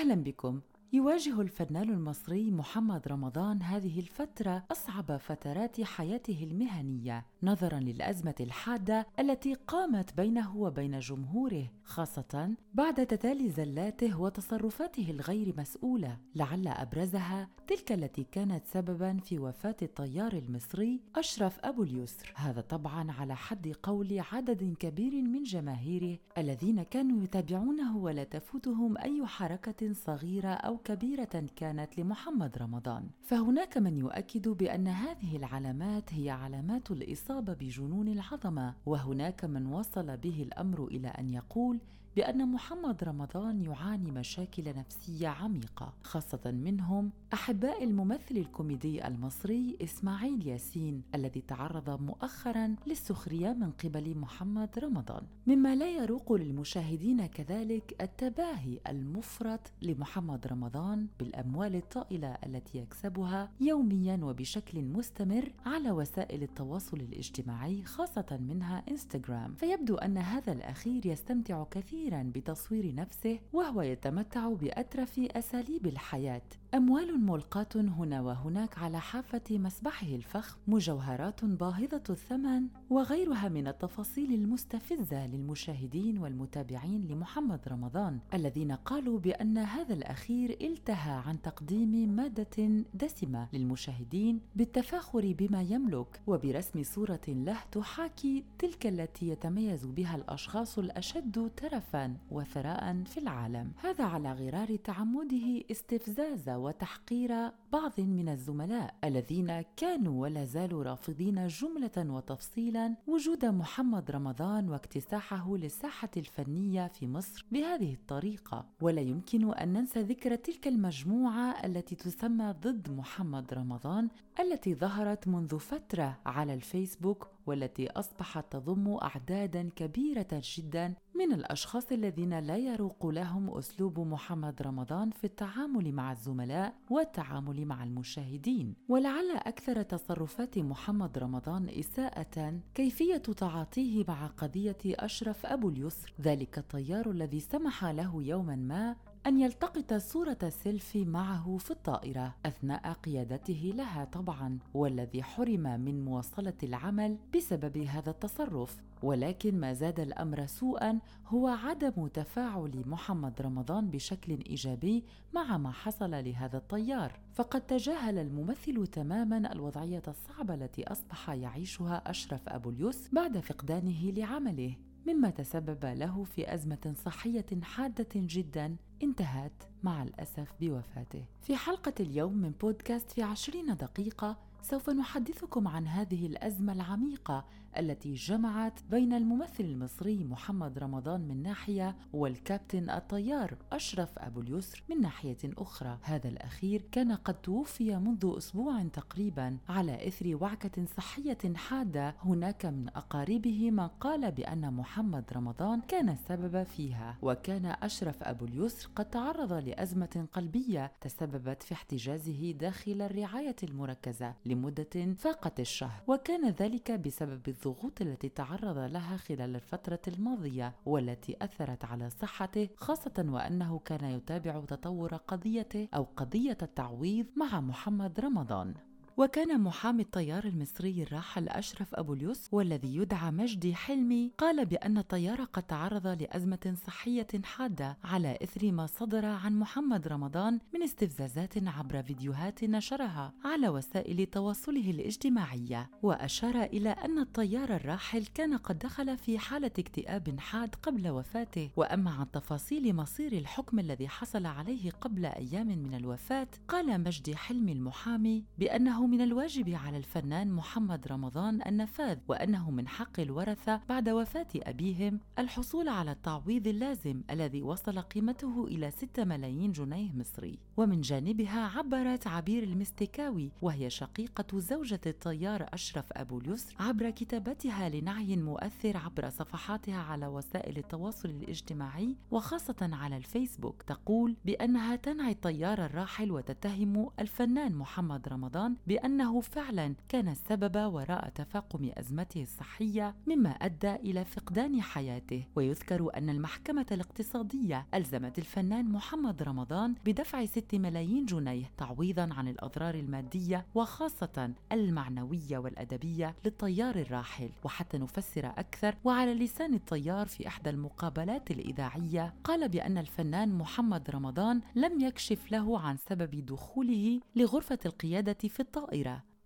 أهلا بكم. يواجه الفنان المصري محمد رمضان هذه الفترة أصعب فترات حياته المهنية نظرا للأزمة الحادة التي قامت بينه وبين جمهوره خاصة بعد تتالي زلاته وتصرفاته الغير مسؤولة. لعل أبرزها تلك التي كانت سببا في وفاة الطيار المصري أشرف أبو اليسر. هذا طبعا على حد قول عدد كبير من جماهيره الذين كانوا يتابعونه ولا تفوتهم أي حركة صغيرة أو كبيرة كانت لمحمد رمضان. فهناك من يؤكد بأن هذه العلامات هي علامات الإصابة بجنون العظمة وهناك من وصل به الأمر إلى أن يقول بأن محمد رمضان يعاني مشاكل نفسية عميقة خاصة منهم أحباء الممثل الكوميدي المصري إسماعيل ياسين الذي تعرض مؤخرا للسخرية من قبل محمد رمضان. مما لا يروق للمشاهدين كذلك التباهي المفرط لمحمد رمضان بالأموال الطائلة التي يكسبها يوميا وبشكل مستمر على وسائل التواصل الاجتماعي خاصة منها إنستغرام. فيبدو أن هذا الأخير يستمتع كثيرا كثيرا بتصوير نفسه وهو يتمتع بأترف أساليب الحياة. أموال ملقاة هنا وهناك على حافة مسبحه الفخم مجوهرات باهظة الثمن وغيرها من التفاصيل المستفزة للمشاهدين والمتابعين لمحمد رمضان الذين قالوا بأن هذا الأخير التهى عن تقديم مادة دسمة للمشاهدين بالتفاخر بما يملك وبرسم صورة له تحاكي تلك التي يتميز بها الأشخاص الأشد ترفا. شرفا وثراء في العالم. هذا على غرار تعمده استفزاز وتحقير بعض من الزملاء الذين كانوا ولا زالوا رافضين جملة وتفصيلا وجود محمد رمضان واكتساحه للساحة الفنية في مصر بهذه الطريقة. ولا يمكن أن ننسى ذكر تلك المجموعة التي تسمى ضد محمد رمضان التي ظهرت منذ فترة على الفيسبوك والتي أصبحت تضم اعدادا كبيرة جدا من الأشخاص الذين لا يروق لهم أسلوب محمد رمضان في التعامل مع الزملاء والتعامل مع المشاهدين. ولعل أكثر تصرفات محمد رمضان إساءة كيفية تعاطيه مع قضية أشرف أبو اليسر. ذلك الطيار الذي سمح له يوما ما أن يلتقط صورة سيلفي معه في الطائرة أثناء قيادته لها طبعا والذي حرم من مواصلة العمل بسبب هذا التصرف. ولكن ما زاد الأمر سوءا هو عدم تفاعل محمد رمضان بشكل إيجابي مع ما حصل لهذا الطيار. فقد تجاهل الممثل تماما الوضعية الصعبة التي أصبح يعيشها أشرف أبو اليوس بعد فقدانه لعمله. مما تسبب له في أزمة صحية حادة جدا انتهت مع الأسف بوفاته. في حلقة اليوم من بودكاست في عشرين دقيقة سوف نحدثكم عن هذه الأزمة العميقة التي جمعت بين الممثل المصري محمد رمضان من ناحية والكابتن الطيار أشرف أبو اليسر من ناحية أخرى. هذا الأخير كان قد توفي منذ أسبوع تقريبا على إثر وعكة صحية حادة. هناك من أقاربه من قال بأن محمد رمضان كان السبب فيها وكان أشرف أبو اليسر قد تعرض لأزمة قلبية تسببت في احتجازه داخل الرعاية المركزة لمدة فاقت الشهر وكان ذلك بسبب الضغوط التي تعرض لها خلال الفترة الماضية والتي أثرت على صحته خاصة وأنه كان يتابع تطور قضيته أو قضية التعويض مع محمد رمضان. وكان محامي الطيار المصري الراحل أشرف أبو اليوس والذي يدعى مجدي حلمي قال بأن الطيار قد تعرض لأزمة صحية حادة على إثر ما صدر عن محمد رمضان من استفزازات عبر فيديوهات نشرها على وسائل تواصله الاجتماعية. وأشار إلى أن الطيار الراحل كان قد دخل في حالة اكتئاب حاد قبل وفاته. وأما عن تفاصيل مصير الحكم الذي حصل عليه قبل أيام من الوفاة قال مجدي حلمي المحامي بأنه من الواجب على الفنان محمد رمضان النفاذ وأنه من حق الورثة بعد وفاة أبيهم الحصول على التعويض اللازم الذي وصل قيمته إلى 6 ملايين جنيه مصري. ومن جانبها عبرت عبير المستكاوي وهي شقيقة زوجة الطيار أشرف أبو اليسر عبر كتابتها لنعي مؤثر عبر صفحاتها على وسائل التواصل الاجتماعي وخاصة على الفيسبوك. تقول بأنها تنعي الطيار الراحل وتتهم الفنان محمد رمضان بأنه فعلا كان السبب وراء تفاقم أزمته الصحية مما أدى إلى فقدان حياته. ويذكر أن المحكمة الاقتصادية ألزمت الفنان محمد رمضان بدفع 6 ملايين جنيه تعويضا عن الأضرار المادية وخاصة المعنوية والأدبية للطيار الراحل. وحتى نفسر أكثر وعلى لسان الطيار في إحدى المقابلات الإذاعية قال بأن الفنان محمد رمضان لم يكشف له عن سبب دخوله لغرفة القيادة في الطائرة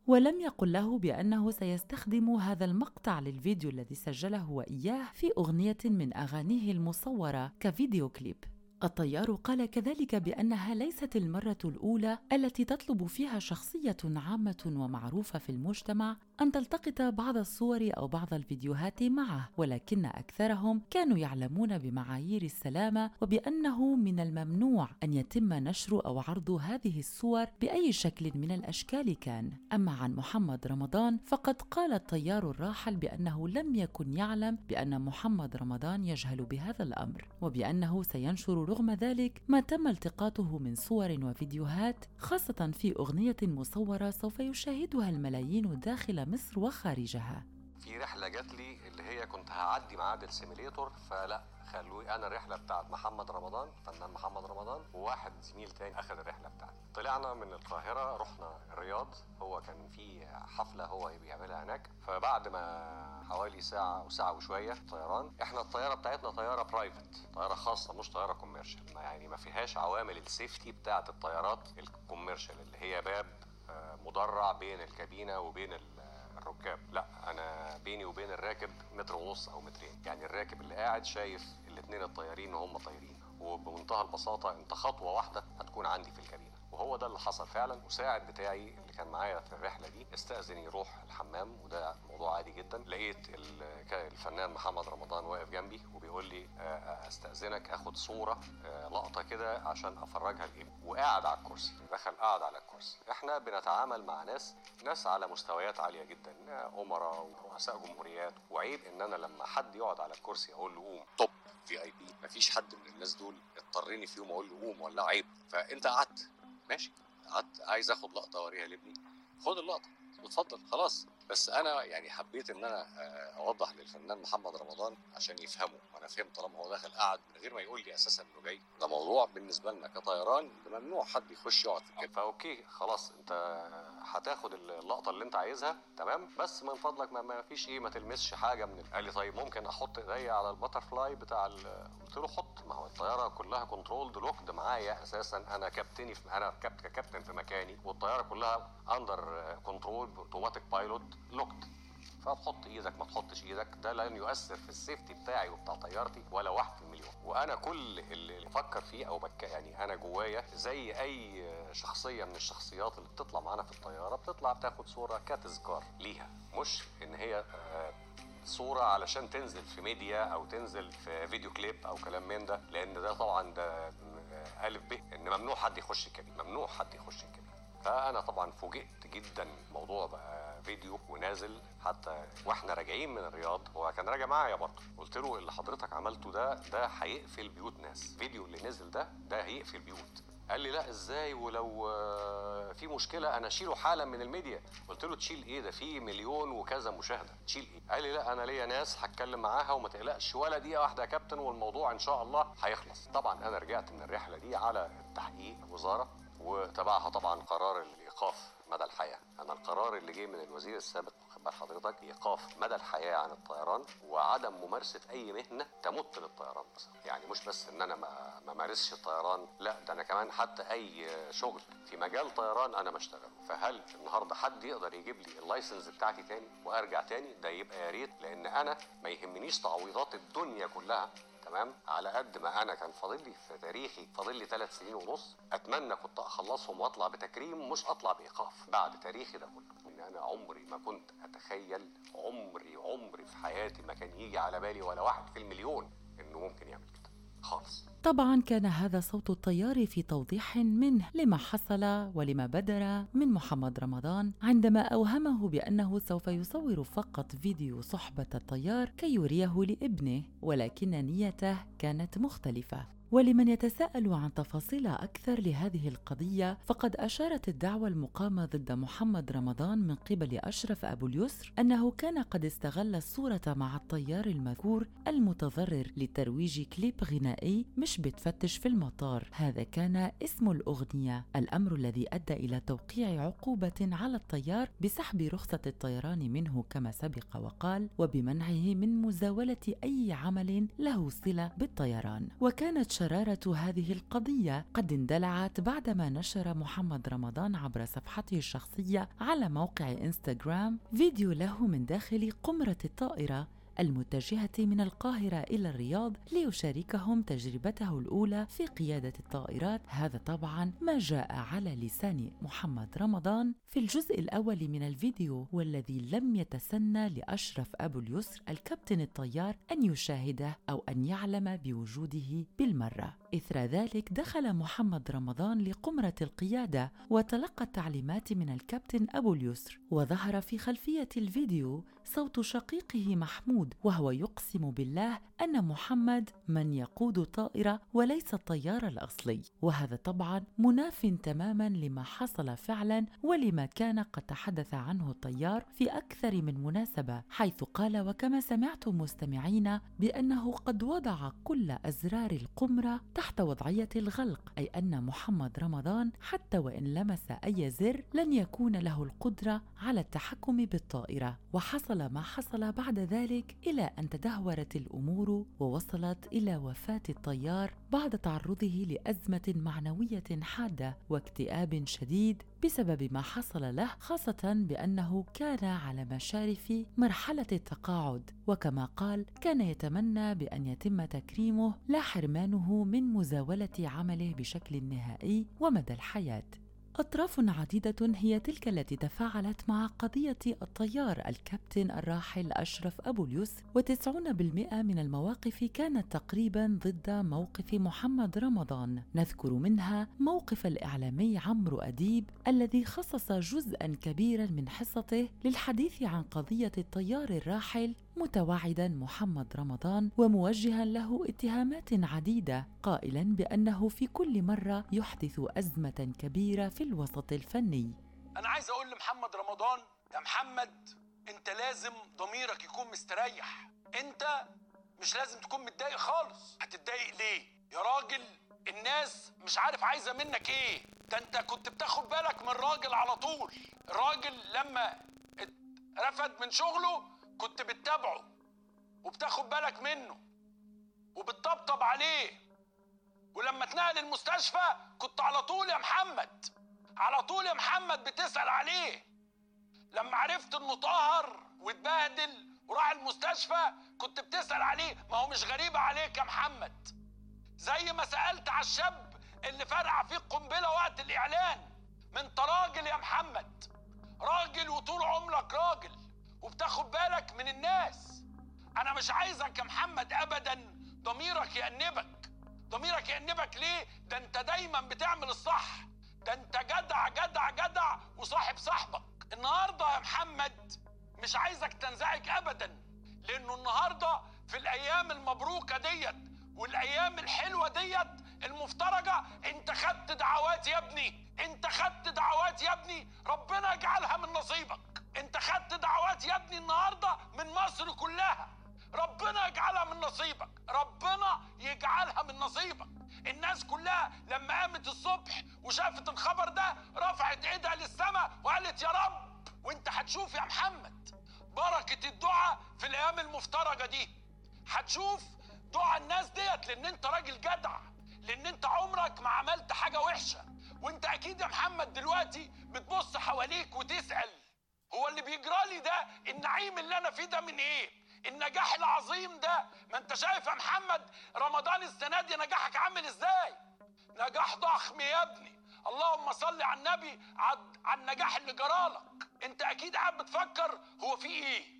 ولم يقل له بأنه سيستخدم هذا المقطع للفيديو الذي سجله وإياه في أغنية من أغانيه المصورة كفيديو كليب. الطيار قال كذلك بأنها ليست المرة الأولى التي تطلب فيها شخصية عامة ومعروفة في المجتمع أن تلتقط بعض الصور أو بعض الفيديوهات معه ولكن أكثرهم كانوا يعلمون بمعايير السلامة وبأنه من الممنوع أن يتم نشر أو عرض هذه الصور بأي شكل من الأشكال كان. أما عن محمد رمضان فقد قال الطيار الراحل بأنه لم يكن يعلم بأن محمد رمضان يجهل بهذا الأمر وبأنه سينشر رغم ذلك ما تم التقاطه من صور وفيديوهات خاصة في أغنية مصورة سوف يشاهدها الملايين داخل مصر وخارجها. في رحلة جات لي اللي هي كنت هعدي معاد ال simulator فلا خلوي أنا الرحله بتاعت محمد رمضان فنان محمد رمضان وواحد زميل تاني أخذ الرحلة بتاعتي. طلعنا من القاهرة رحنا الرياض هو كان في حفلة هو بيعملها هناك. فبعد ما حوالي ساعة أو ساعة وشوية طيران إحنا الطيارة بتاعتنا طيارة private طيارة خاصة مش طيارة commercial يعني ما فيهاش عوامل ال safety بتاعت الطيارات ال commercial اللي هي باب مدرع بين الكابينة وبين الركاب لا أنا بيني وبين الراكب متر ونص أو مترين. يعني الراكب اللي قاعد شايف الاثنين الطيارين وهم طايرين وبمنتهى البساطة أنت خطوة واحدة هتكون عندي في الكابينة. وهو ده اللي حصل فعلا مساعد بتاعي كان معايا في الرحلة دي استأذن يروح الحمام وده موضوع عادي جدا. لقيت الفنان محمد رمضان واقف جنبي وبيقول لي استأذنك آخد صورة لقطة كده عشان أفرجها لابني وقاعد على الكرسي دخل قاعد على الكرسي. إحنا بنتعامل مع ناس ناس على مستويات عالية جدا أمراء ورؤساء جمهوريات. وعيب إن أنا لما حد يقعد على الكرسي أقول له قوم طب في آي بي مفيش حد من الناس دول اضطرني فيهم أقول له قوم ولا عيب. فأنت قعدت ماشي. عايز آخد لقطة اوريها لابني. خد اللقطة واتفضل خلاص. بس أنا يعني حبيت إن أنا أوضح للفنان محمد رمضان عشان يفهمه. وأنا فهمت طالما هو داخل قعد من غير ما يقول لي أساسا إنه جاي. ده موضوع بالنسبة لنا كطيران ممنوع حد يخش يقعد في الكابين فأوكي خلاص. أنت هتاخد اللقطة اللي انت عايزها تمام؟ بس من فضلك ما, فيش إيه ما تلمسش حاجة من قال لي طيب ممكن أحط ايديا على ال butterfly بتاع قلت له حط ما هو الطيارة كلها controlled locked معايا أساسا أنا كابتني في أنا كابتن في مكاني والطيارة كلها under control automatic pilot locked فتحط إيدك ما تحطش إيدك. ده لن يؤثر في ال safety بتاعي وبتاع طيارتي ولا واحد في المليون. وأنا كل اللي بفكر فيه أو بك يعني أنا جوايا زي اي شخصية من الشخصيات اللي بتطلع معانا في الطيارة بتطلع بتاخد صورة كتذكار ليها. مش ان هي صورة علشان تنزل في ميديا أو تنزل في video clip أو كلام من ده لأن ده طبعا ده ألف ب إن ممنوع حد يخش ال cabin ممنوع حد يخش ال cabin فأنا طبعا فوجئت جدا. الموضوع بقى فيديو ونازل حتى وإحنا راجعين من الرياض. هو كان راجع معايا برضه قلت له اللي حضرتك عملته ده ده هيقفل بيوت ناس. فيديو اللي نزل ده ده هيقفل بيوت. قال لي لا إزاي؟ ولو في مشكلة أنا أشيله حالا من الميديا. قلت له تشيل إيه ده؟ في مليون وكذا مشاهدة. تشيل إيه؟ قال لي لا أنا ليا ناس هتكلم معاها وما تقلقش ولا دقيقة واحدة يا كابتن والموضوع إن شاء الله هيخلص. طبعا أنا رجعت من الرحلة دي على التحقيق وزارة وتبعها طبعا قرار الايقاف مدى الحياة. أنا القرار اللي جه من الوزير السابق بال حضرتك إيقاف مدى الحياة عن الطيران وعدم ممارسة أي مهنة تمت للطيران مثلا. يعني مش بس إن أنا ما ما مارسش الطيران لا ده أنا كمان حتى أي شغل في مجال طيران أنا ما اشتغله فهل النهارده حد يقدر يجيب لي ال license بتاعتي تاني وأرجع تاني؟ ده يبقى يا ريت لأن أنا ما يهمنيش تعويضات الدنيا كلها. تمام؟ على قد ما أنا كان فاضل لي في تاريخي فاضل لي ثلاث سنين ونص أتمنى كنت أخلصهم وأطلع بتكريم مش أطلع بإيقاف بعد تاريخي ده كله. إن أنا عمري ما كنت أتخيل عمري عمري في حياتي ما كان يجي على بالي ولا واحد في المليون إنه ممكن يعمل كده. خالص. طبعا كان هذا صوت الطيار في توضيح منه لما حصل ولما بدر من محمد رمضان عندما أوهمه بأنه سوف يصور فقط فيديو صحبة الطيار كي يريه لابنه ولكن نيته كانت مختلفة. ولمن يتساءل عن تفاصيل أكثر لهذه القضية فقد أشارت الدعوة المقامة ضد محمد رمضان من قبل أشرف أبو اليسر أنه كان قد استغل الصورة مع الطيار المذكور المتضرر لترويج كليب غنائي مش بتفتش في المطار. هذا كان اسم الأغنية. الأمر الذي أدى إلى توقيع عقوبة على الطيار بسحب رخصة الطيران منه كما سبق وقال وبمنعه من مزاولة أي عمل له صلة بالطيران. وكانت شرارة هذه القضية. قد اندلعت بعدما نشر محمد رمضان عبر صفحته الشخصية على موقع إنستغرام فيديو له من داخل قمرة الطائرة. المتجهة من القاهرة إلى الرياض ليشاركهم تجربته الأولى في قيادة الطائرات. هذا طبعا ما جاء على لسان محمد رمضان في الجزء الأول من الفيديو والذي لم يتسنى لأشرف أبو اليسر الكابتن الطيار أن يشاهده أو أن يعلم بوجوده بالمرة. إثر ذلك دخل محمد رمضان لقمرة القيادة وتلقى التعليمات من الكابتن أبو اليسر وظهر في خلفية الفيديو صوت شقيقه محمود وهو يقسم بالله أن محمد من يقود طائرة وليس الطيار الأصلي. وهذا طبعا مناف تماما لما حصل فعلا ولما كان قد تحدث عنه الطيار في أكثر من مناسبة حيث قال وكما سمعتم مستمعين بأنه قد وضع كل أزرار القمرة تحت وضعية الغلق أي أن محمد رمضان حتى وإن لمس أي زر لن يكون له القدرة على التحكم بالطائرة وحصل ما حصل بعد ذلك إلى أن تدهورت الأمور ووصلت إلى وفاة الطيار بعد تعرضه لأزمة معنوية حادة واكتئاب شديد بسبب ما حصل له خاصة بأنه كان على مشارف مرحلة التقاعد. وكما قال كان يتمنى بأن يتم تكريمه لا حرمانه من مزاولة عمله بشكل نهائي ومدى الحياة. أطراف عديدة هي تلك التي تفاعلت مع قضية الطيار الكابتن الراحل أشرف أبو اليسر وتسعون بالمئة من المواقف كانت تقريبا ضد موقف محمد رمضان. نذكر منها موقف الإعلامي عمرو أديب الذي خصص جزءا كبيرا من حصته للحديث عن قضية الطيار الراحل متوعدا محمد رمضان وموجها له اتهامات عديدة قائلا بأنه في كل مرة يحدث أزمة كبيرة في الوسط الفني. أنا عايز أقول لمحمد رمضان يا محمد أنت لازم ضميرك يكون مستريح. أنت مش لازم تكون متضايق خالص. هتتضايق ليه؟ يا راجل الناس مش عارف عايزة منك إيه. ده أنت كنت بتاخد بالك من الراجل على طول. الراجل لما رفد من شغله كنت بتتابعه وبتاخد بالك منه وبتطبطب عليه. ولما اتنقل المستشفى كنت على طول يا محمد على طول يا محمد بتسأل عليه. لما عرفت إنه طاهر واتبهدل وراح المستشفى كنت بتسأل عليه. ما هو مش غريبة عليك يا محمد؟ زي ما سألت على الشاب اللي فرقع فيه القنبلة وقت الإعلان. ما انت راجل يا محمد راجل وطول عمرك راجل. وبتاخد بالك من الناس. أنا مش عايزك يا محمد ابدا ضميرك يأنبك. ضميرك يأنبك ليه؟ ده أنت دايما بتعمل الصح. ده أنت جدع جدع جدع وصاحب صاحبك. النهارده يا محمد مش عايزك تنزعج ابدا لأنه النهارده في الأيام المبروكة ديت والأيام الحلوة ديت المفترجة أنت خدت دعوات يا ابني. أنت خدت دعوات يا ابني. ربنا يجعلها من نصيبك. انت خدت دعوات يا ابني النهارده من مصر كلها. ربنا يجعلها من نصيبك. ربنا يجعلها من نصيبك. الناس كلها لما قامت الصبح وشافت الخبر ده رفعت ايدها للسماء وقالت يا رب وانت هتشوف يا محمد بركة الدعاء في الأيام المفترجة دي. هتشوف دعاء الناس ديت لأن انت راجل جدع لأن انت عمرك ما عملت حاجة وحشة. وانت أكيد يا محمد دلوقتي بتبص حواليك وتسأل. هو اللي بيجرى لي ده النعيم اللي أنا فيه ده من إيه؟ النجاح العظيم ده. ما أنت شايف يا محمد رمضان السنة دي نجاحك عامل إزاي؟ نجاح ضخم يا ابني. اللهم صل على النبي على النجاح اللي جرالك أنت أكيد قاعد بتفكر هو في إيه؟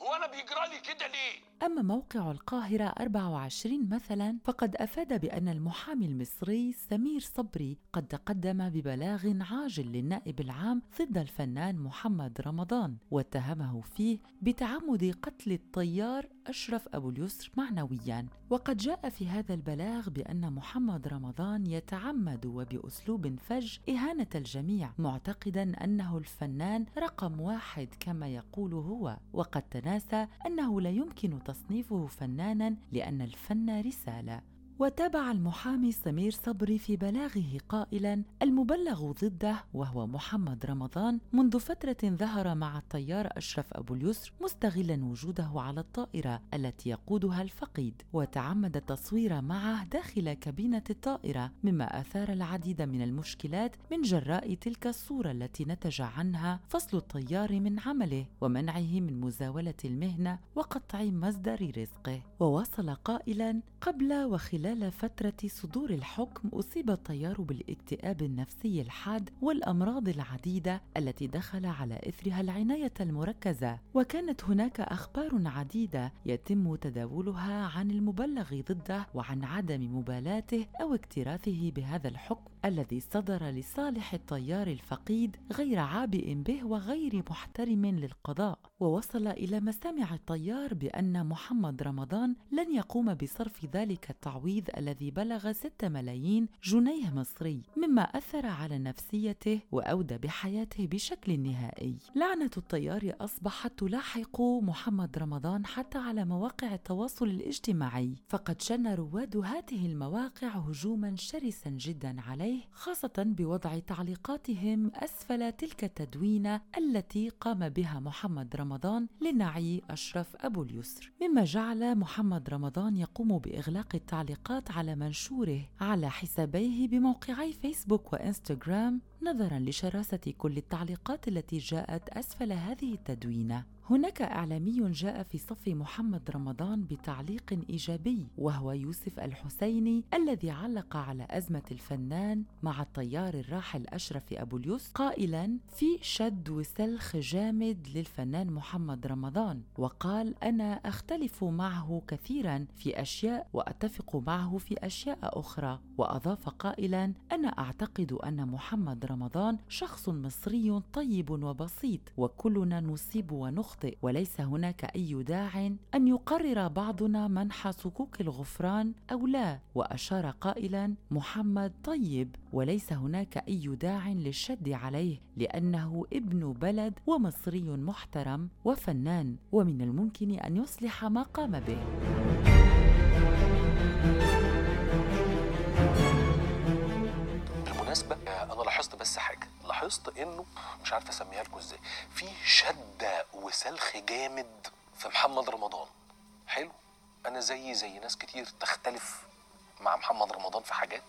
هو أنا بيجرى لي كده ليه؟ أما موقع القاهرة 24 مثلا فقد أفاد بأن المحامي المصري سمير صبري قد تقدم ببلاغ عاجل للنائب العام ضد الفنان محمد رمضان واتهمه فيه بتعمد قتل الطيار أشرف أبو اليسر معنويا. وقد جاء في هذا البلاغ بأن محمد رمضان يتعمد وبأسلوب فج إهانة الجميع معتقدا أنه الفنان رقم واحد كما يقول هو. وقد تناسى أنه لا يمكن تصنيفه فنانا لأن الفن رسالة. وتابع المحامي سمير صبري في بلاغه قائلا المبلغ ضده وهو محمد رمضان منذ فترة ظهر مع الطيار أشرف أبو اليسر مستغلا وجوده على الطائرة التي يقودها الفقيد وتعمد التصوير معه داخل كابينة الطائرة مما أثار العديد من المشكلات من جراء تلك الصورة التي نتج عنها فصل الطيار من عمله ومنعه من مزاولة المهنة وقطع مصدر رزقه. وواصل قائلا قبل وخلال خلال فترة صدور الحكم أصيب الطيار بالاكتئاب النفسي الحاد والأمراض العديدة التي دخل على إثرها العناية المركزة. وكانت هناك أخبار عديدة يتم تداولها عن المبلغ ضده وعن عدم مبالاته أو اكتراثه بهذا الحكم. الذي صدر لصالح الطيار الفقيد غير عابئ به وغير محترم للقضاء ووصل إلى مسامع الطيار بأن محمد رمضان لن يقوم بصرف ذلك التعويض الذي بلغ 6 ملايين جنيه مصري مما أثر على نفسيته وأودى بحياته بشكل نهائي. لعنة الطيار أصبحت تلاحق محمد رمضان حتى على مواقع التواصل الاجتماعي فقد شن رواد هذه المواقع هجوما شرسا جدا عليه. خاصة بوضع تعليقاتهم أسفل تلك التدوينة التي قام بها محمد رمضان لنعي أشرف أبو اليسر. مما جعل محمد رمضان يقوم بإغلاق التعليقات على منشوره على حسابيه بموقعي فيسبوك وإنستغرام نظرا لشراسة كل التعليقات التي جاءت أسفل هذه التدوينة هناك إعلامي جاء في صف محمد رمضان بتعليق إيجابي وهو يوسف الحسيني الذي علق على أزمة الفنان مع الطيار الراحل أشرف أبو اليوس قائلا في شد وسلخ جامد للفنان محمد رمضان وقال أنا أختلف معه كثيرا في أشياء وأتفق معه في أشياء أخرى وأضاف قائلا أنا أعتقد أن محمد رمضان شخص مصري طيب وبسيط وكلنا نصيب ونخطئ وليس هناك أي داع أن يقرر بعضنا منح صكوك الغفران أو لا. وأشار قائلا محمد طيب وليس هناك أي داع للشد عليه لأنه ابن بلد ومصري محترم وفنان ومن الممكن أن يصلح ما قام به. بس حاجة لاحظت إنه مش عارف أسميها لكم إزاي في شدة وسلخ جامد في محمد رمضان. حلو؟ أنا زيي زي ناس كتير تختلف مع محمد رمضان في حاجات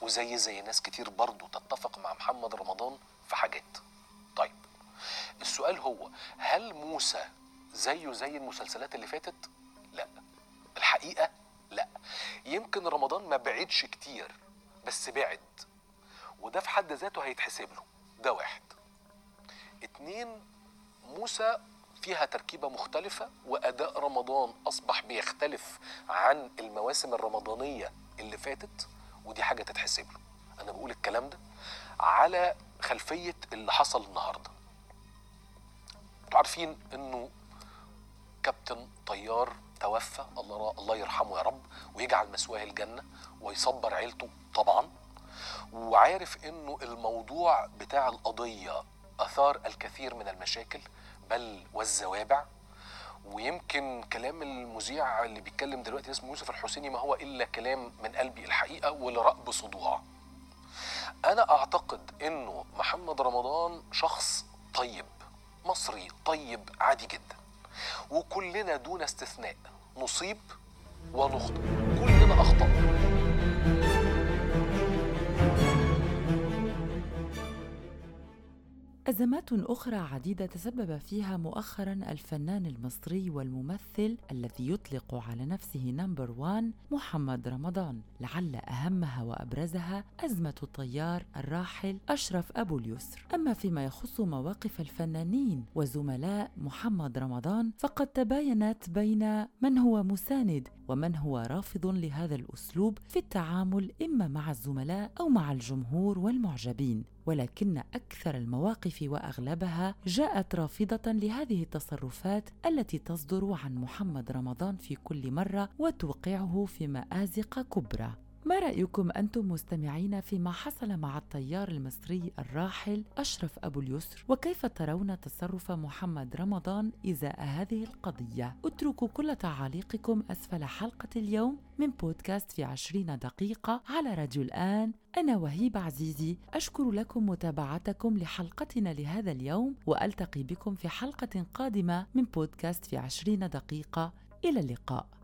وزي زي ناس كتير برضو تتفق مع محمد رمضان في حاجات. طيب السؤال هو هل موسى زيه زي المسلسلات اللي فاتت؟ لا. الحقيقة لا. يمكن رمضان ما بعدش كتير بس بعد. وده في حد ذاته هيتحسب له ده واحد. اتنين موسى فيها تركيبة مختلفة وأداء رمضان أصبح بيختلف عن المواسم الرمضانية اللي فاتت ودي حاجة تتحسب له. أنا بقول الكلام ده على خلفية اللي حصل النهاردة. أنتوا عارفين إنه كابتن طيار توفى الله الله يرحمه يا رب ويجعل مثواه الجنة ويصبر عيلته طبعا. وعارف إنه الموضوع بتاع القضية آثار الكثير من المشاكل بل والزوابع. ويمكن كلام المذيع اللي بيتكلم دلوقتي اسمه يوسف الحسيني ما هو إلا كلام من قلبي الحقيقة ولرأب صدوع. أنا أعتقد إنه محمد رمضان شخص طيب مصري طيب عادي جدا. وكلنا دون استثناء نصيب ونخطئ. كلنا اخطأ أزمات أخرى عديدة تسبب فيها مؤخرا الفنان المصري والممثل الذي يطلق على نفسه نمبر وان محمد رمضان لعل أهمها وأبرزها أزمة الطيار الراحل أشرف أبو اليسر. أما فيما يخص مواقف الفنانين وزملاء محمد رمضان فقد تباينت بين من هو مساند ومن هو رافض لهذا الأسلوب في التعامل إما مع الزملاء أو مع الجمهور والمعجبين. ولكن أكثر المواقف وأغلبها جاءت رافضة لهذه التصرفات التي تصدر عن محمد رمضان في كل مرة وتوقعه في مآزق كبرى. ما رأيكم أنتم مستمعين فيما حصل مع الطيار المصري الراحل أشرف أبو اليسر؟ وكيف ترون تصرف محمد رمضان إزاء هذه القضية؟ اتركوا كل تعاليقكم أسفل حلقة اليوم من بودكاست في عشرين دقيقة على راديو الآن. أنا وهيب عزيزي أشكر لكم متابعتكم لحلقتنا لهذا اليوم وألتقي بكم في حلقة قادمة من بودكاست في عشرين دقيقة. إلى اللقاء.